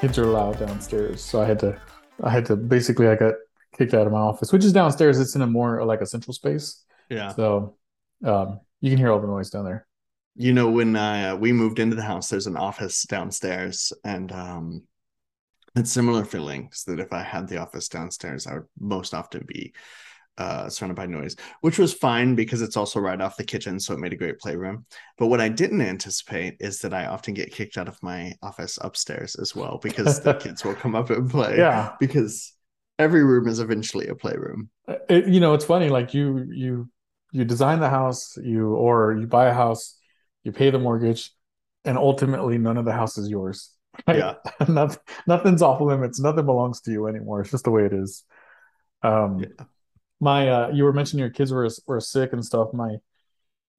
kids are loud downstairs. So I had to, I had to basically, I got kicked out of my office, which is downstairs. It's in a more like a central space. Yeah. So um, you can hear all the noise down there. You know, when uh, we moved into the house, there's an office downstairs, and um, it's similar feelings that if I had the office downstairs, I would most often be uh, surrounded by noise, which was fine because it's also right off the kitchen, so it made a great playroom. But what I didn't anticipate is that I often get kicked out of my office upstairs as well because the kids will come up and play. Yeah. because every room is eventually a playroom. It, you know, it's funny. Like you, you, you design the house, you or you buy a house, you pay the mortgage, and ultimately none of the house is yours. Right? Yeah. nothing, nothing's off limits. Nothing belongs to you anymore. It's just the way it is. Um, Yeah. My uh you were mentioning your kids were were sick and stuff my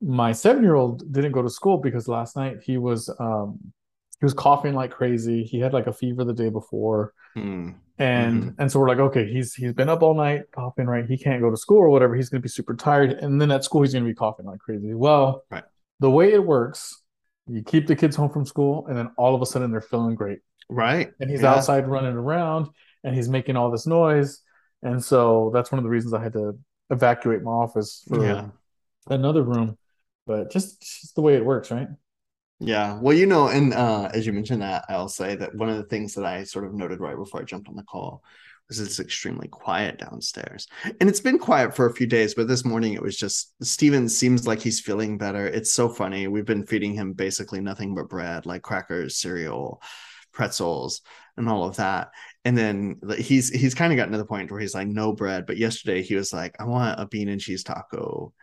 my seven year old didn't go to school because last night he was um he was coughing like crazy he had like a fever the day before Hmm. and Mhm. and so we're like okay he's he's been up all night coughing right he can't go to school or whatever he's going to be super tired and then at school he's going to be coughing like crazy well Right. the way it works you keep the kids home from school and then all of a sudden they're feeling great Right. and he's Yeah. outside running around and he's making all this noise and so that's one of the reasons i had to evacuate my office for Yeah. another room but just, just the way it works right Yeah. Well, you know, and uh, as you mentioned that, I'll say that one of the things that I sort of noted right before I jumped on the call was it's extremely quiet downstairs. And it's been quiet for a few days, but this morning it was just Steven seems like he's feeling better. It's so funny. We've been feeding him basically nothing but bread, like crackers, cereal, pretzels, and all of that. And then he's he's kind of gotten to the point where he's like, no bread. But yesterday he was like, I want a bean and cheese taco.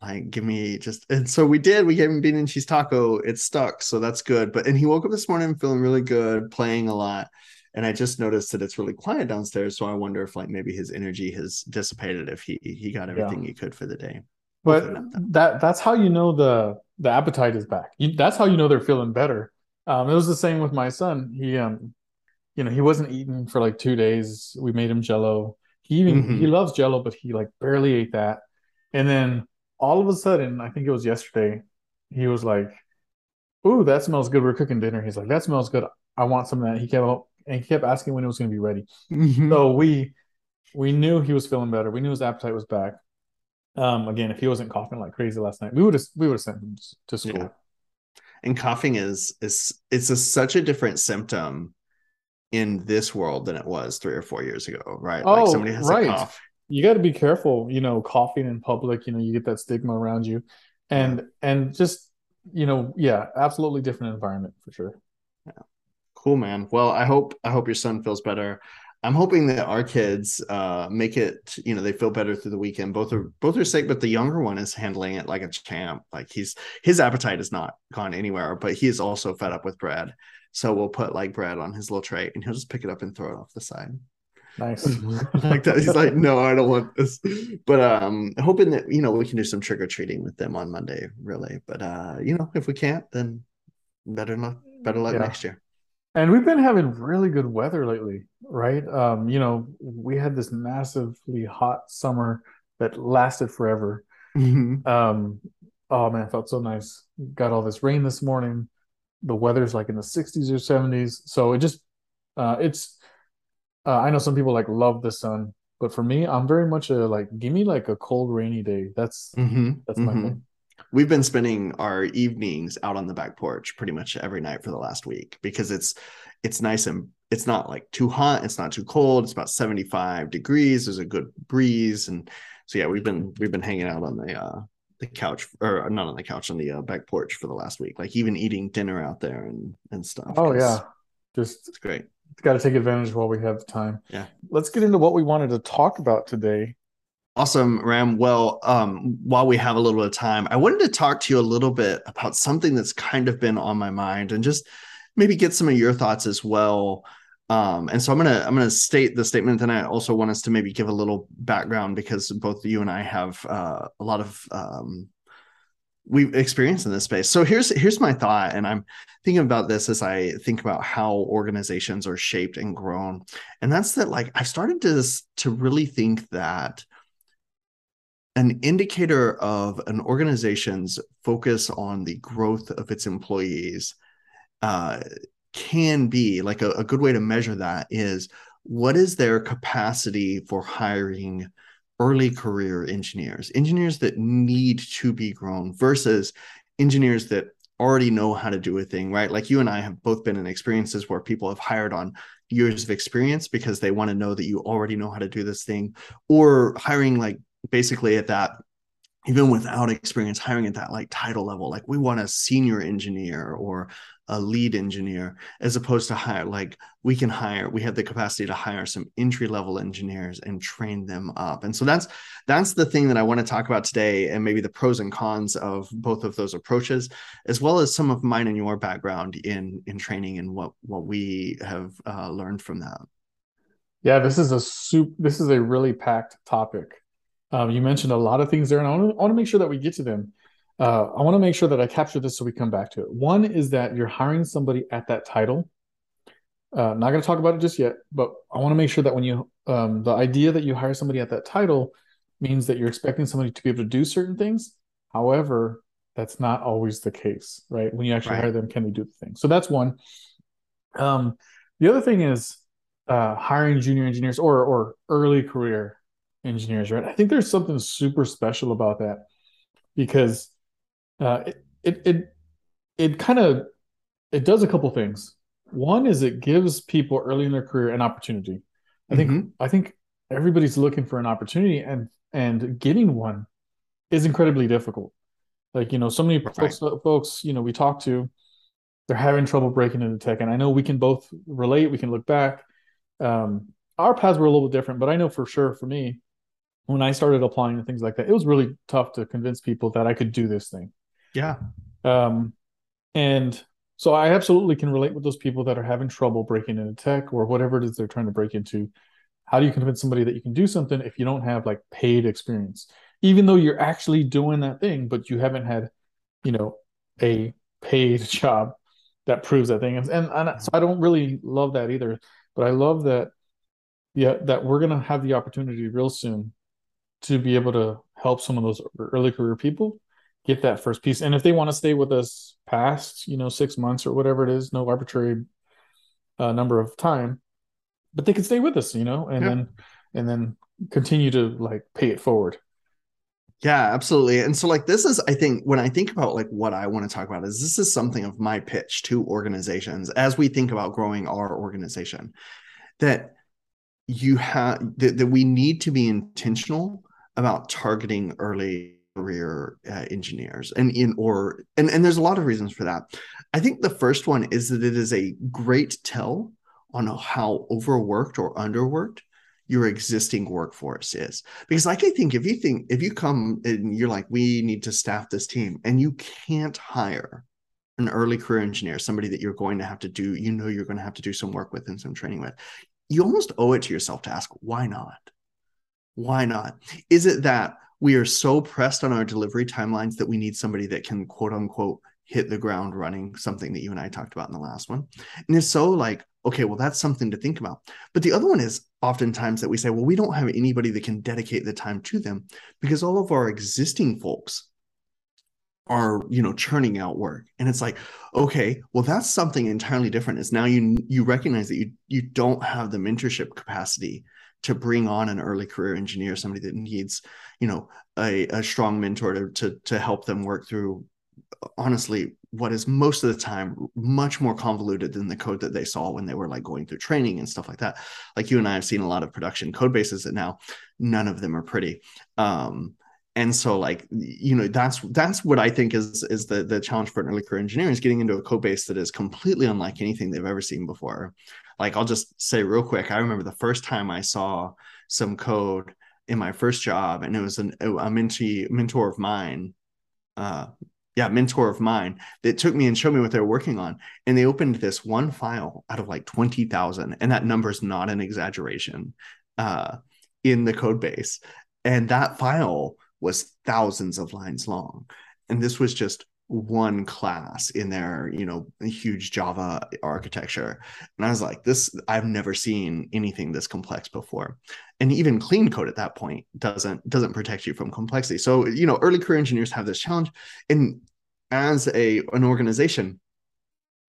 Like give me just and so we did we gave him bean and cheese taco. It stuck so that's good. But and he woke up this morning feeling really good playing a lot. And i just noticed that it's really quiet downstairs so i wonder if like maybe his energy has dissipated if he he got everything he could for the day. But that. that that's how you know the the appetite is back. You, that's how you know they're feeling better. Um it was the same with my son. He um you know he wasn't eating for like two days. We made him jello. He even Mhm. he loves jello but he like barely ate that. And then all of a sudden i think it was yesterday he was like ooh that smells good. We're cooking dinner. He's like that smells good. I want some of that. He kept and he kept asking when it was going to be ready. Mhm. so we we knew he was feeling better. We knew his appetite was back. Um again if he wasn't coughing like crazy last night we would have we would have sent him to school Yeah. and coughing is is it's a, such a different symptom in this world than it was three or four years ago right like Oh, somebody has right. a cough you got to be careful you know coughing in public you know you get that stigma around you and and just you know yeah absolutely different environment for sure Yeah. Cool, man. Well, I hope I hope your son feels better. I'm hoping that our kids uh make it, you know, they feel better through the weekend. Both are both are sick, but the younger one is handling it like a champ. Like he's his appetite has not gone anywhere, but he is also fed up with bread. So we'll put like bread on his little tray and he'll just pick it up and throw it off the side. nice like that. He's like, no, I don't want this. But um hoping that, you know, we can do some trick-or-treating with them on Monday, really. But uh, you know, if we can't, then better luck, better luck Yeah. next year. and we've been having really good weather lately right um you know we had this massively hot summer that lasted forever Mhm. um oh man it felt so nice got all this rain this morning the weather's like in the 60s or 70s so it just uh it's uh, i know some people like love the sun but for me i'm very much a like give me like a cold rainy day that's Mhm. that's my Mhm. thing We've been spending our evenings out on the back porch pretty much every night for the last week because it's it's nice and it's not like too hot, it's not too cold, it's about 75 degrees, there's a good breeze and so yeah, we've been we've been hanging out on the uh the couch or not on the couch on the uh, back porch for the last week, like even eating dinner out there and and stuff. oh yeah just It's great. got to take advantage while we have the time Yeah. let's get into what we wanted to talk about today Awesome, Ram. Well, um, while we have a little bit of time, I wanted to talk to you a little bit about something that's kind of been on my mind and just maybe get some of your thoughts as well. Um, and so I'm gonna I'm gonna state the statement, and I also want us to maybe give a little background because both you and I have uh, a lot of um, we've experienced in this space. So here's here's my thought, and I'm thinking about this as I think about how organizations are shaped and grown, and that's that like I've started to to really think that an indicator of an organization's focus on the growth of its employees uh, can be like a, a good way to measure that is what is their capacity for hiring early career engineers, engineers that need to be grown versus engineers that already know how to do a thing, right? Like you and I have both been in experiences where people have hired on years of experience because they want to know that you already know how to do this thing, or hiring like basically at that even without experience hiring at that like title level like we want a senior engineer or a lead engineer as opposed to hire like we can hire we have the capacity to hire some entry level engineers and train them up. And so that's that's the thing that i want to talk about today and maybe the pros and cons of both of those approaches as well as some of mine and your background in in training and what what we have uh, learned from that. Yeah this is a soup this is a really packed topic. Um, you mentioned a lot of things there and i want to, I want to make sure that we get to them uh, I want to make sure that I capture this so we come back to it. One is that you're hiring somebody at that title. Uh, not going to talk about it just yet, but I want to make sure that when you, um, the idea that you hire somebody at that title means that you're expecting somebody to be able to do certain things. However, that's not always the case, right? When you actually right. hire them, can they do the thing? So that's one. Um, the other thing is uh, hiring junior engineers or or early career engineers, right? I think there's something super special about that because uh, it it it, it kind of it does a couple things. One is it gives people early in their career an opportunity. I think mm-hmm. I think everybody's looking for an opportunity, and and getting one is incredibly difficult. Like you know, so many right. folks, folks you know we talk to, they're having trouble breaking into tech, and I know we can both relate. We can look back. Um, our paths were a little bit different, but I know for sure for me, when I started applying to things like that, it was really tough to convince people that I could do this thing. Yeah. Um, and so I absolutely can relate with those people that are having trouble breaking into tech or whatever it is they're trying to break into. How do you convince somebody that you can do something if you don't have like paid experience? Even though you're actually doing that thing, but you haven't had, you know, a paid job that proves that thing. And, and, and so I don't really love that either. But I love that, yeah, that we're gonna have the opportunity real soon to be able to help some of those early career people get that first piece. And if they want to stay with us past, you know, six months or whatever it is, no arbitrary uh, number of time, but they can stay with us, you know, and yeah. then and then continue to like pay it forward. Yeah, absolutely. And so like this is I think when I think about like what I want to talk about is this is something of my pitch to organizations as we think about growing our organization that you have that, that we need to be intentional about targeting early career uh, engineers and in or and and there's a lot of reasons for that. I think the first one is that it is a great tell on how overworked or underworked your existing workforce is. Because like i think if you think if you come and you're like we need to staff this team and you can't hire an early career engineer somebody that you're going to have to do you know you're going to have to do some work with and some training with you almost owe it to yourself to ask why not? Why not? Is it that we are so pressed on our delivery timelines that we need somebody that can quote unquote hit the ground running, something that you and I talked about in the last one. And it's so like, okay, well, that's something to think about. But the other one is oftentimes that we say, well, we don't have anybody that can dedicate the time to them because all of our existing folks are you know churning out work and it's like okay well that's something entirely different is now you you recognize that you you don't have the mentorship capacity to bring on an early career engineer, somebody that needs, you know, a, a strong mentor to, to, to help them work through honestly what is most of the time much more convoluted than the code that they saw when they were like going through training and stuff like that. Like you and I have seen a lot of production code bases that now none of them are pretty. Um, and so like you know that's that's what i think is is the the challenge for an early career engineer is getting into a code base that is completely unlike anything they've ever seen before like I'll just say real quick, I remember the first time I saw some code in my first job, and it was an, a mentee, mentor of mine. Uh, yeah, mentor of mine that took me and showed me what they're working on. And they opened this one file out of like 20,000. And that number is not an exaggeration uh, in the code base. And that file was thousands of lines long. And this was just one class in their you know huge java architecture. And i was like this i've never seen anything this complex before. And even clean code at that point doesn't doesn't protect you from complexity. So you know early career engineers have this challenge. And as a an organization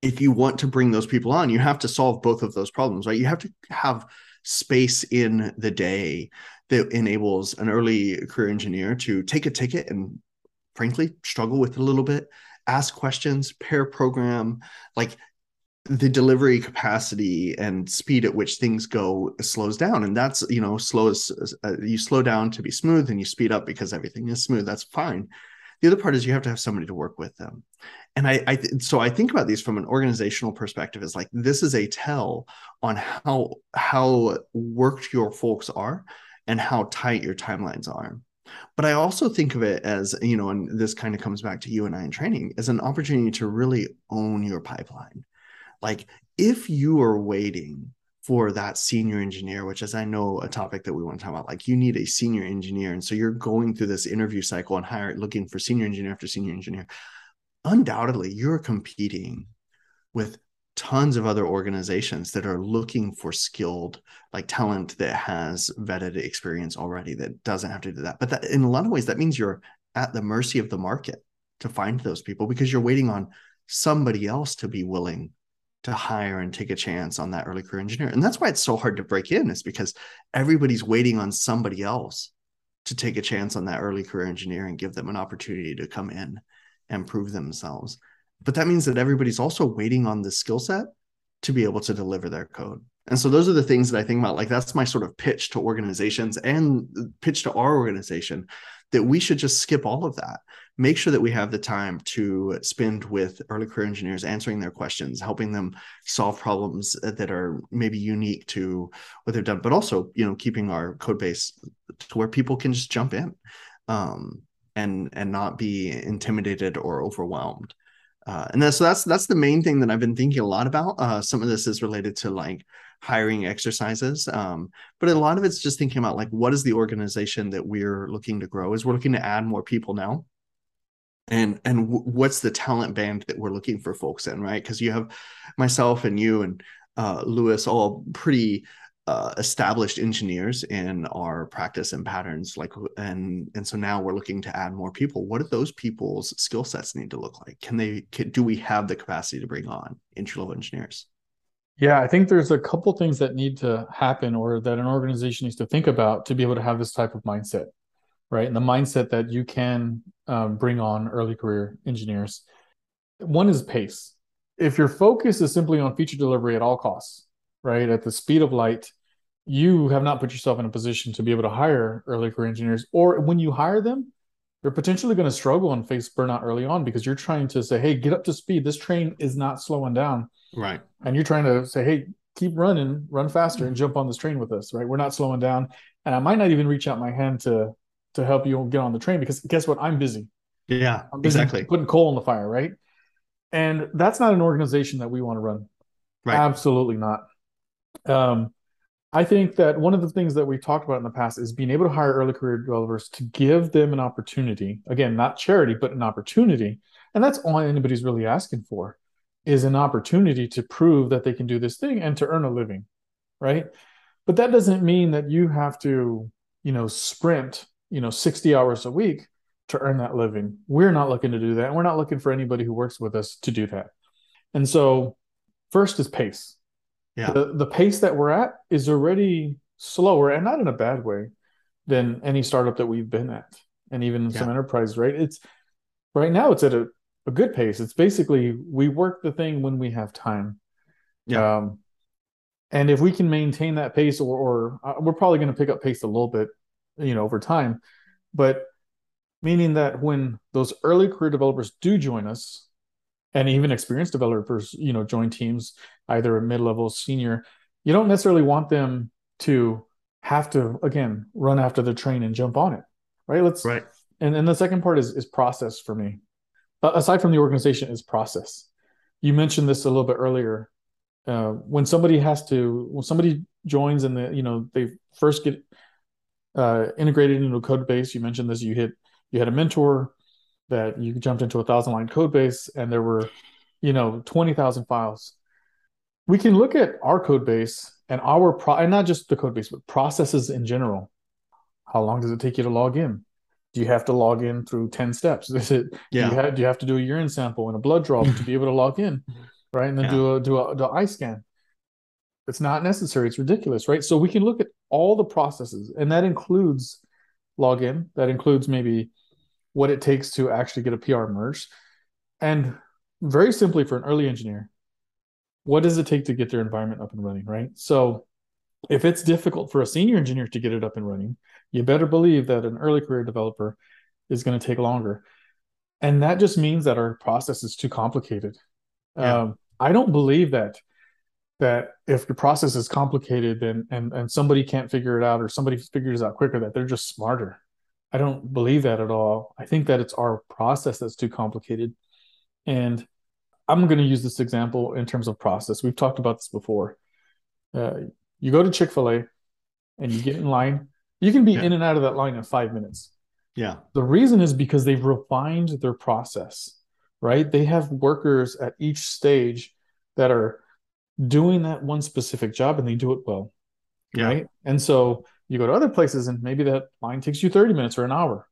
if you want to bring those people on you have to solve both of those problems right? You have to have space in the day that enables an early career engineer to take a ticket and frankly struggle with it a little bit ask questions pair program like the delivery capacity and speed at which things go slows down. And that's you know slows uh, you slow down to be smooth and you speed up because everything is smooth. That's fine. The other part is you have to have somebody to work with them. And i, I so i think about these from an organizational perspective is like this is a tell on how how worked your folks are and how tight your timelines are but I also think of it as, you know, and this kind of comes back to you and I in training, as an opportunity to really own your pipeline. Like if you are waiting for that senior engineer, which is I know a topic that we want to talk about, like you need a senior engineer. And so you're going through this interview cycle and hire looking for senior engineer after senior engineer. Undoubtedly, you're competing with tons of other organizations that are looking for skilled like talent that has vetted experience already that doesn't have to do that. But that in a lot of ways that means you're at the mercy of the market to find those people because you're waiting on somebody else to be willing to hire and take a chance on that early career engineer. And that's why it's so hard to break in is because everybody's waiting on somebody else to take a chance on that early career engineer and give them an opportunity to come in and prove themselves but that means that everybody's also waiting on the skill set to be able to deliver their code. And so those are the things that I think about. Like that's my sort of pitch to organizations and pitch to our organization that we should just skip all of that. Make sure that we have the time to spend with early career engineers, answering their questions, helping them solve problems that are maybe unique to what they've done, but also, you know, keeping our code base to where people can just jump in um, and and not be intimidated or overwhelmed. Uh, and that's, so that's that's the main thing that I've been thinking a lot about. Uh, some of this is related to like hiring exercises, um, but a lot of it's just thinking about like what is the organization that we're looking to grow? Is we're looking to add more people now, and and w- what's the talent band that we're looking for folks in, right? Because you have myself and you and uh, Lewis all pretty uh, established engineers in our practice and patterns like and and so now we're looking to add more people. What do those people's skill sets need to look like? Can they can, do we have the capacity to bring on entry level engineers? Yeah i think there's a couple things that need to happen or that an organization needs to think about to be able to have this type of mindset right? And the mindset that you can um, bring on early career engineers. One is pace. If your focus is simply on feature delivery at all costs right at the speed of light you have not put yourself in a position to be able to hire early career engineers, or when you hire them, they're potentially going to struggle and face burnout early on because you're trying to say, "Hey, get up to speed. This train is not slowing down." Right. And you're trying to say, "Hey, keep running, run faster, and jump on this train with us." Right. We're not slowing down, and I might not even reach out my hand to to help you get on the train because guess what? I'm busy. Yeah, I'm busy exactly. Putting coal in the fire, right? And that's not an organization that we want to run. Right. Absolutely not. Um, I think that one of the things that we've talked about in the past is being able to hire early career developers to give them an opportunity. Again, not charity, but an opportunity. And that's all anybody's really asking for is an opportunity to prove that they can do this thing and to earn a living. Right. But that doesn't mean that you have to, you know, sprint, you know, 60 hours a week to earn that living. We're not looking to do that. And we're not looking for anybody who works with us to do that. And so first is pace yeah. the, the pace that we're at is already slower and not in a bad way than any startup that we've been at and even yeah. some enterprise right? It's right now it's at a, a good pace. It's basically we work the thing when we have time. Yeah. Um, and if we can maintain that pace or, or uh, we're probably going to pick up pace a little bit you know over time. But meaning that when those early career developers do join us and even experienced developers, you know, join teams either a mid-level, senior. You don't necessarily want them to have to again run after the train and jump on it, right? Let's right. And and the second part is is process for me. Uh, aside from the organization, is process. You mentioned this a little bit earlier. Uh, when somebody has to, when somebody joins and the you know they first get uh, integrated into a code base, you mentioned this. You hit you had a mentor that you jumped into a thousand line code base and there were, you know, 20,000 files. We can look at our code base and our pro and not just the code base, but processes in general. How long does it take you to log in? Do you have to log in through 10 steps? Is it yeah. do you have do you have to do a urine sample and a blood draw to be able to log in? Right. And then yeah. do a do a do an eye scan. It's not necessary. It's ridiculous, right? So we can look at all the processes, and that includes login. That includes maybe what it takes to actually get a PR merged. And very simply for an early engineer, what does it take to get their environment up and running, right? So if it's difficult for a senior engineer to get it up and running, you better believe that an early career developer is going to take longer. And that just means that our process is too complicated. Yeah. Um, I don't believe that that if the process is complicated then and and somebody can't figure it out or somebody figures it out quicker that they're just smarter i don't believe that at all i think that it's our process that's too complicated and i'm going to use this example in terms of process we've talked about this before uh, you go to chick-fil-a and you get in line you can be yeah. in and out of that line in five minutes yeah the reason is because they've refined their process right they have workers at each stage that are doing that one specific job and they do it well. Yeah. Right. And so you go to other places and maybe that line takes you 30 minutes or an hour.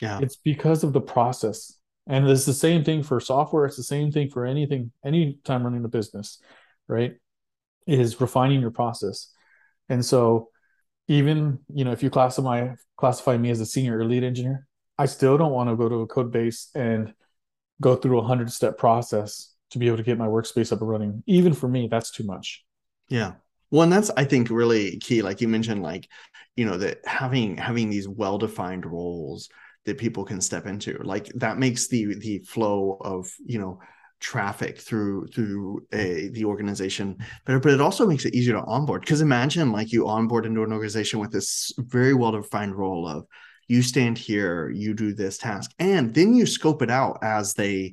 Yeah. It's because of the process. And it's the same thing for software. It's the same thing for anything, anytime running a business, right? Is refining your process. And so even, you know, if you classify classify me as a senior or lead engineer, I still don't want to go to a code base and go through a hundred step process to be able to get my workspace up and running. Even for me, that's too much. Yeah. Well, and that's I think really key. Like you mentioned, like you know that having having these well defined roles that people can step into, like that makes the the flow of you know traffic through through a, the organization better but it also makes it easier to onboard because imagine like you onboard into an organization with this very well defined role of you stand here you do this task and then you scope it out as they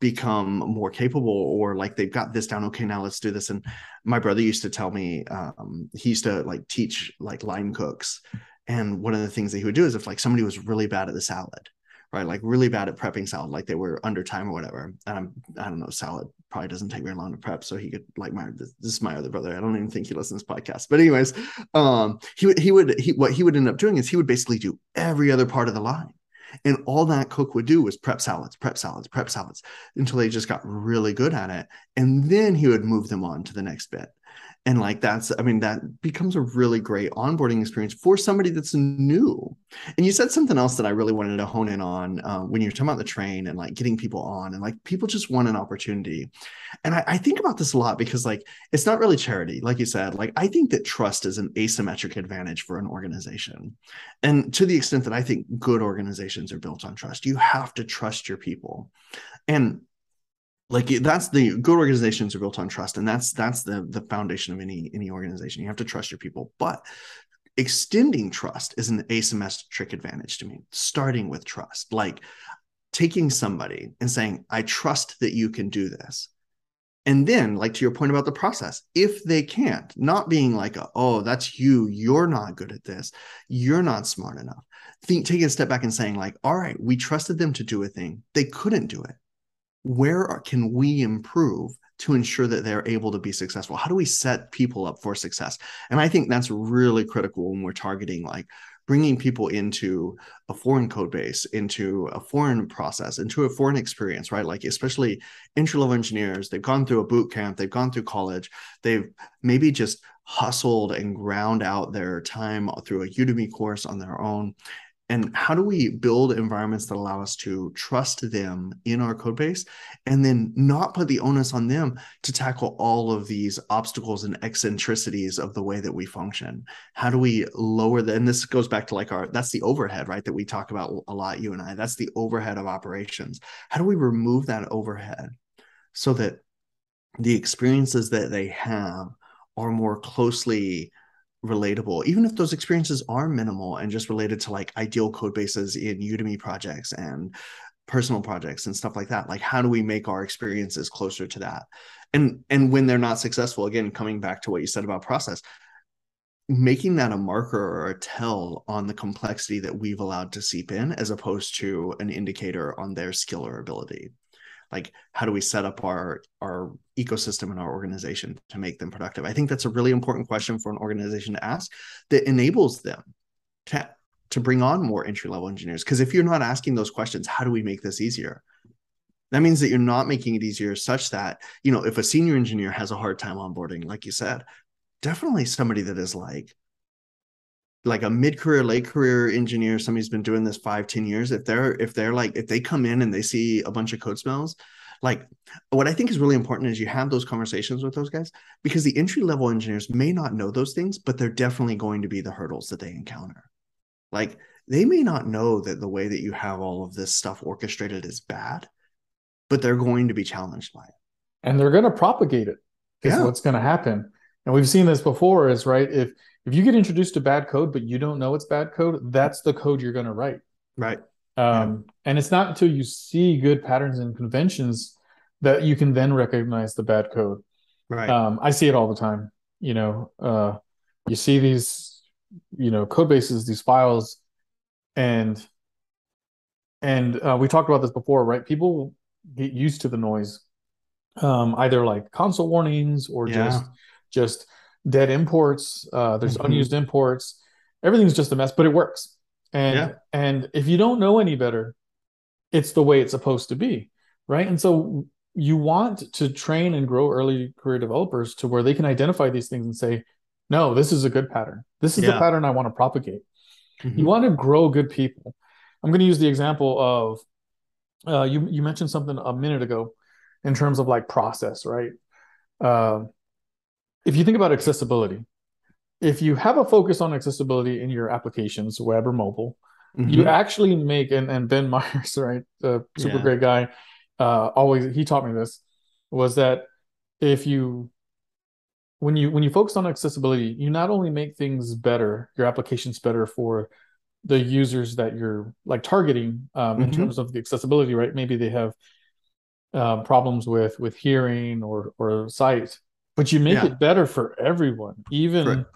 become more capable or like they've got this down okay now let's do this. And my brother used to tell me um, he used to like teach like line cooks. And one of the things that he would do is if like somebody was really bad at the salad right like really bad at prepping salad like they were under time or whatever and i'm i don't know salad probably doesn't take very long to prep so he could like my this is my other brother i don't even think he listens to this podcast. But anyways um he would he would he what he would end up doing is he would basically do every other part of the line and all that cook would do was prep salads, prep salads, prep salads until they just got really good at it. And then he would move them on to the next bit and like that's i mean that becomes a really great onboarding experience for somebody that's new. And you said something else that i really wanted to hone in on uh, when you're talking about the train and like getting people on and like people just want an opportunity. And I, I think about this a lot because like it's not really charity like you said. Like i think that trust is an asymmetric advantage for an organization. And to the extent that i think good organizations are built on trust you have to trust your people. And like that's the good organizations are built on trust and that's that's the the foundation of any any organization. You have to trust your people. But extending trust is an asymmetric advantage to me starting with trust. Like taking somebody and saying i trust that you can do this. And then like to your point about the process if they can't not being like a, oh that's you. You're not good at this. You're not smart enough. Think taking a step back and saying like all right we trusted them to do a thing. They couldn't do it where can we improve to ensure that they're able to be successful? How do we set people up for success? And i think that's really critical when we're targeting like bringing people into a foreign code base into a foreign process into a foreign experience right? Like especially entry level engineers they've gone through a boot camp they've gone through college they've maybe just hustled and ground out their time through a udemy course on their own and how do we build environments that allow us to trust them in our code base and then not put the onus on them to tackle all of these obstacles and eccentricities of the way that we function? How do we lower the and this goes back to like our that's the overhead right that we talk about a lot you and i. That's the overhead of operations. How do we remove that overhead so that the experiences that they have are more closely relatable, even if those experiences are minimal and just related to like ideal code bases in Udemy projects and personal projects and stuff like that. Like, how do we make our experiences closer to that? And and when they're not successful, again, coming back to what you said about process, making that a marker or a tell on the complexity that we've allowed to seep in as opposed to an indicator on their skill or ability like how do we set up our our ecosystem and our organization to make them productive? I think that's a really important question for an organization to ask that enables them to to bring on more entry level engineers. Because if you're not asking those questions how do we make this easier? That means that you're not making it easier such that you know if a senior engineer has a hard time onboarding like you said definitely somebody that is like like a mid-career late career engineer somebody's been doing this five ten years if they're if they're like if they come in and they see a bunch of code smells like what i think is really important is you have those conversations with those guys because the entry level engineers may not know those things but they're definitely going to be the hurdles that they encounter. Like they may not know that the way that you have all of this stuff orchestrated is bad but they're going to be challenged by it. And they're going to propagate it is Yeah. what's going to happen. And we've seen this before is right if if you get introduced to bad code but you don't know it's bad code that's the code you're going to write. Right. Um, and it's not until you see good patterns and conventions that you can then recognize the bad code. Right. Um, i see it all the time you know uh, you see these you know code bases these files and and uh, we talked about this before right? People get used to the noise um, either like console warnings or Yeah. just just dead imports uh, there's Mhm. unused imports. Everything's just a mess but it works. And Yeah. and if you don't know any better it's the way it's supposed to be right? And so you want to train and grow early career developers to where they can identify these things and say no this is a good pattern. This is the pattern i want to propagate. Mhm. you want to grow good people. I'm going to use the example of uh, you you mentioned something a minute ago in terms of like process right? Uh, if you think about accessibility if you have a focus on accessibility in your applications web or mobile you Mhm. actually make and, and ben myers right the super Yeah. great guy uh always he taught me this was that if you when you when you focus on accessibility you not only make things better your applications better for the users that you're like targeting um, in Mhm. terms of the accessibility right maybe they have um, problems with with hearing or or sight but you make Yeah. it better for everyone even Correct.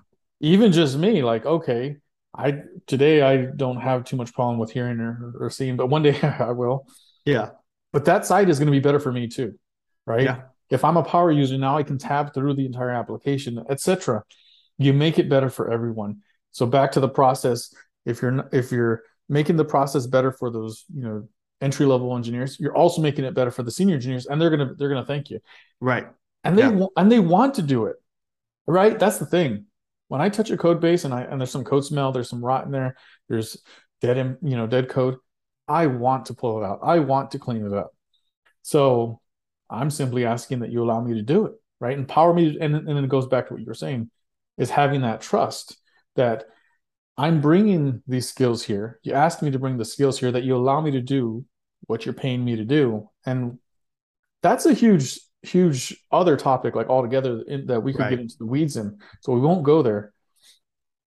even just me like okay i today i don't have too much problem with hearing or, or seeing but one day i will. Yeah. But that site is going to be better for me too right? Yeah. if i'm a power user now i can tab through the entire application etc you make it better for everyone. So back to the process if you're if you're making the process better for those you know entry level engineers you're also making it better for the senior engineers and they're going to they're going to thank you. Right and they Yeah. and they want to do it right? That's the thing. When i touch a code base and i and there's some code smell there's some rot in there there's dead in, you know dead code i want to pull it out. I want to clean it up. So i'm simply asking that you allow me to do it right? Empower me to, and, and then it goes back to what you were saying is having that trust that i'm bringing these skills here. You asked me to bring the skills here that you allow me to do what you're paying me to do. And that's a huge huge other topic like altogether in, that we could Right. get into the weeds in. So we won't go there.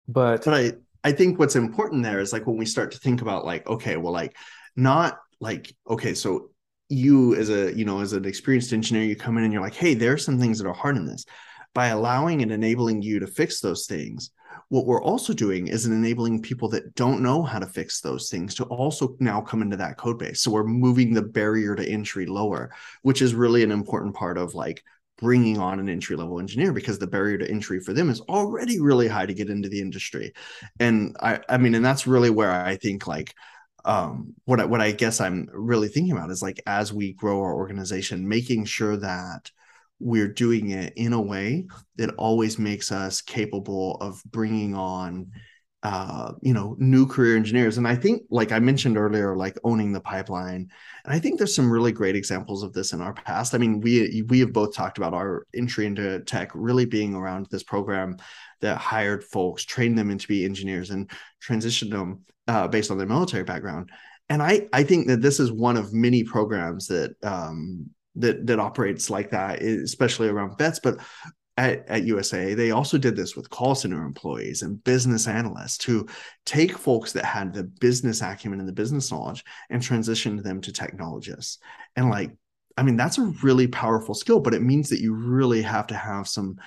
But but i i think what's important there is like when we start to think about like okay well like not like okay so you as a you know as an experienced engineer you come in and you're like hey there are some things that are hard in this by allowing and enabling you to fix those things. What we're also doing is enabling people that don't know how to fix those things to also now come into that code base. So we're moving the barrier to entry lower which is really an important part of like bringing on an entry level engineer because the barrier to entry for them is already really high to get into the industry. And i i mean and that's really where i think like um what I, what i guess i'm really thinking about is like as we grow our organization making sure that we're doing it in a way that always makes us capable of bringing on uh you know new career engineers. And i think like i mentioned earlier like owning the pipeline. And i think there's some really great examples of this in our past. I mean we we have both talked about our entry into tech really being around this program that hired folks trained them into be engineers and transitioned them uh, based on their military background. And i i think that this is one of many programs that um that that operates like that especially around vets but at, at USA, they also did this with call center employees and business analysts to take folks that had the business acumen and the business knowledge and transition them to technologists. And like, I mean, that's a really powerful skill, but it means that you really have to have some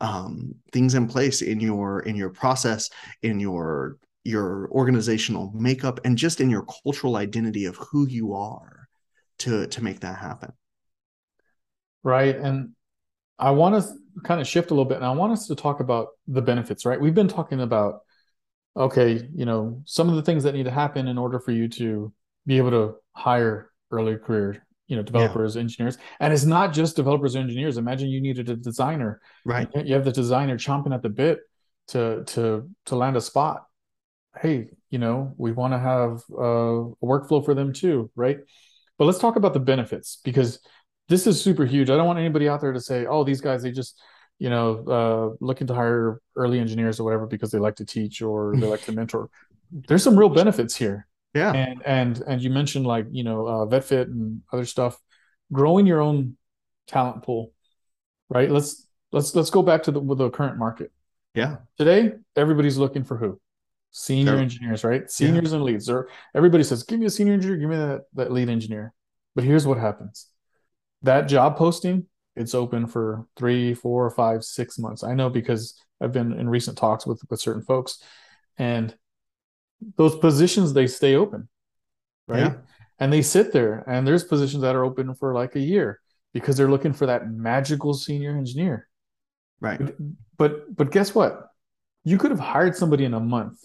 um, things in place in your in your process in your your organizational makeup and just in your cultural identity of who you are to to make that happen right? And i want to kind of shift a little bit and i want us to talk about the benefits right? We've been talking about okay you know some of the things that need to happen in order for you to be able to hire early career you know developers yeah. engineers. And it's not just developers or engineers. Imagine you needed a designer. Right. You have the designer chomping at the bit to to to land a spot. Hey you know we want to have uh, a workflow for them too right? But let's talk about the benefits because this is super huge i don't want anybody out there to say oh these guys they just you know uh, looking to hire early engineers or whatever because they like to teach or they like to mentor there's some real benefits here yeah. And and and you mentioned like, you know, uh, VetFit and other stuff, growing your own talent pool, right? Let's let's let's go back to the the current market. Yeah. Today, everybody's looking for who? Senior sure. engineers, right? Seniors yeah. and leads. Or everybody says, "Give me a senior engineer, give me that that lead engineer." But here's what happens: that job posting, it's open for three, four, five, six months. I know because I've been in recent talks with with certain folks, and those positions they stay open, right? Yeah. And they sit there, and there's positions that are open for like a year because they're looking for that magical senior engineer, right? But but guess what? You could have hired somebody in a month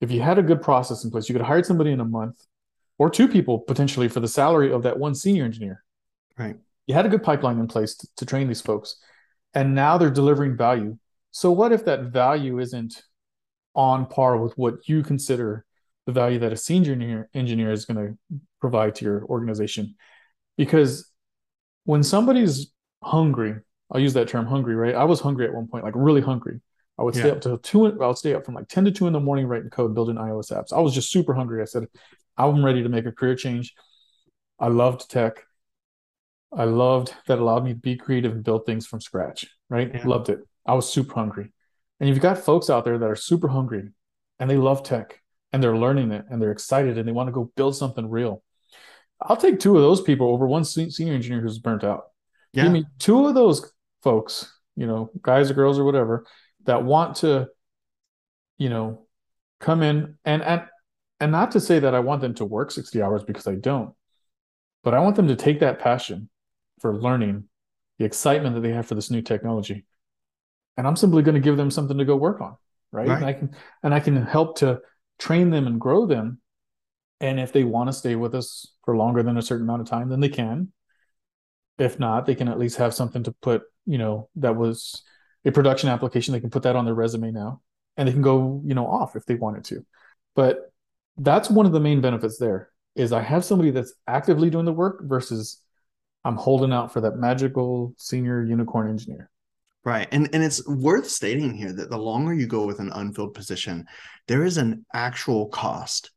if you had a good process in place. You could have hired somebody in a month, or two people potentially for the salary of that one senior engineer, right? You had a good pipeline in place to, to train these folks, and now they're delivering value. So what if that value isn't on par with what you consider the value that a senior engineer, is going to provide to your organization. Because when somebody's hungry, I'll use that term hungry, right? I was hungry at one point, like really hungry. I would stay yeah. up till two. I would stay up from like ten to two in the morning writing code, building iOS apps. I was just super hungry. I said, I'm ready to make a career change. I loved tech. I loved that allowed me to be creative and build things from scratch. Right? Yeah. Loved it. I was super hungry. And you've got folks out there that are super hungry and they love tech and they're learning it and they're excited and they want to go build something real. I'll take two of those people over one senior engineer who's burnt out. Yeah. Give me two of those folks, you know, guys or girls or whatever, that want to, you know, come in and and and not to say that I want them to work 60 hours because I don't, but I want them to take that passion for learning, the excitement that they have for this new technology, and I'm simply going to give them something to go work on, right? right. And I can and I can help to train them and grow them. And if they want to stay with us for longer than a certain amount of time, then they can. If not, they can at least have something to put, you know, that was a production application. They can put that on their resume now, and they can go, you know, off if they wanted to. But that's one of the main benefits there is I have somebody that's actively doing the work versus I'm holding out for that magical senior unicorn engineer. Right. And and it's worth stating here that the longer you go with an unfilled position, there is an actual cost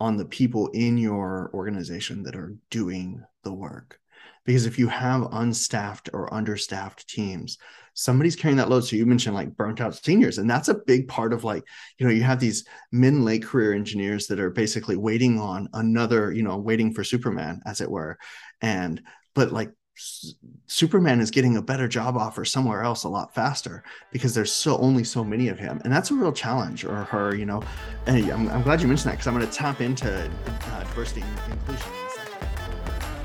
on the people in your organization that are doing the work. Because if you have unstaffed or understaffed teams, somebody's carrying that load. So you mentioned like burnt out seniors, and that's a big part of like, you know, you have these min late career engineers that are basically waiting on another, you know, waiting for Superman, as it were. And but like Superman is getting a better job offer somewhere else a lot faster because there's so only so many of him, and that's a real challenge or her. You know, and I'm, I'm glad you mentioned that because I'm going to tap into uh, diversity and inclusion.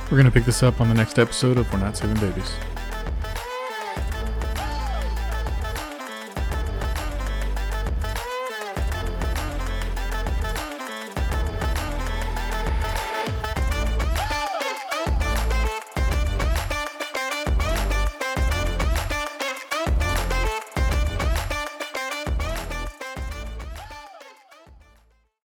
We're going to pick this up on the next episode of We're Not Saving Babies.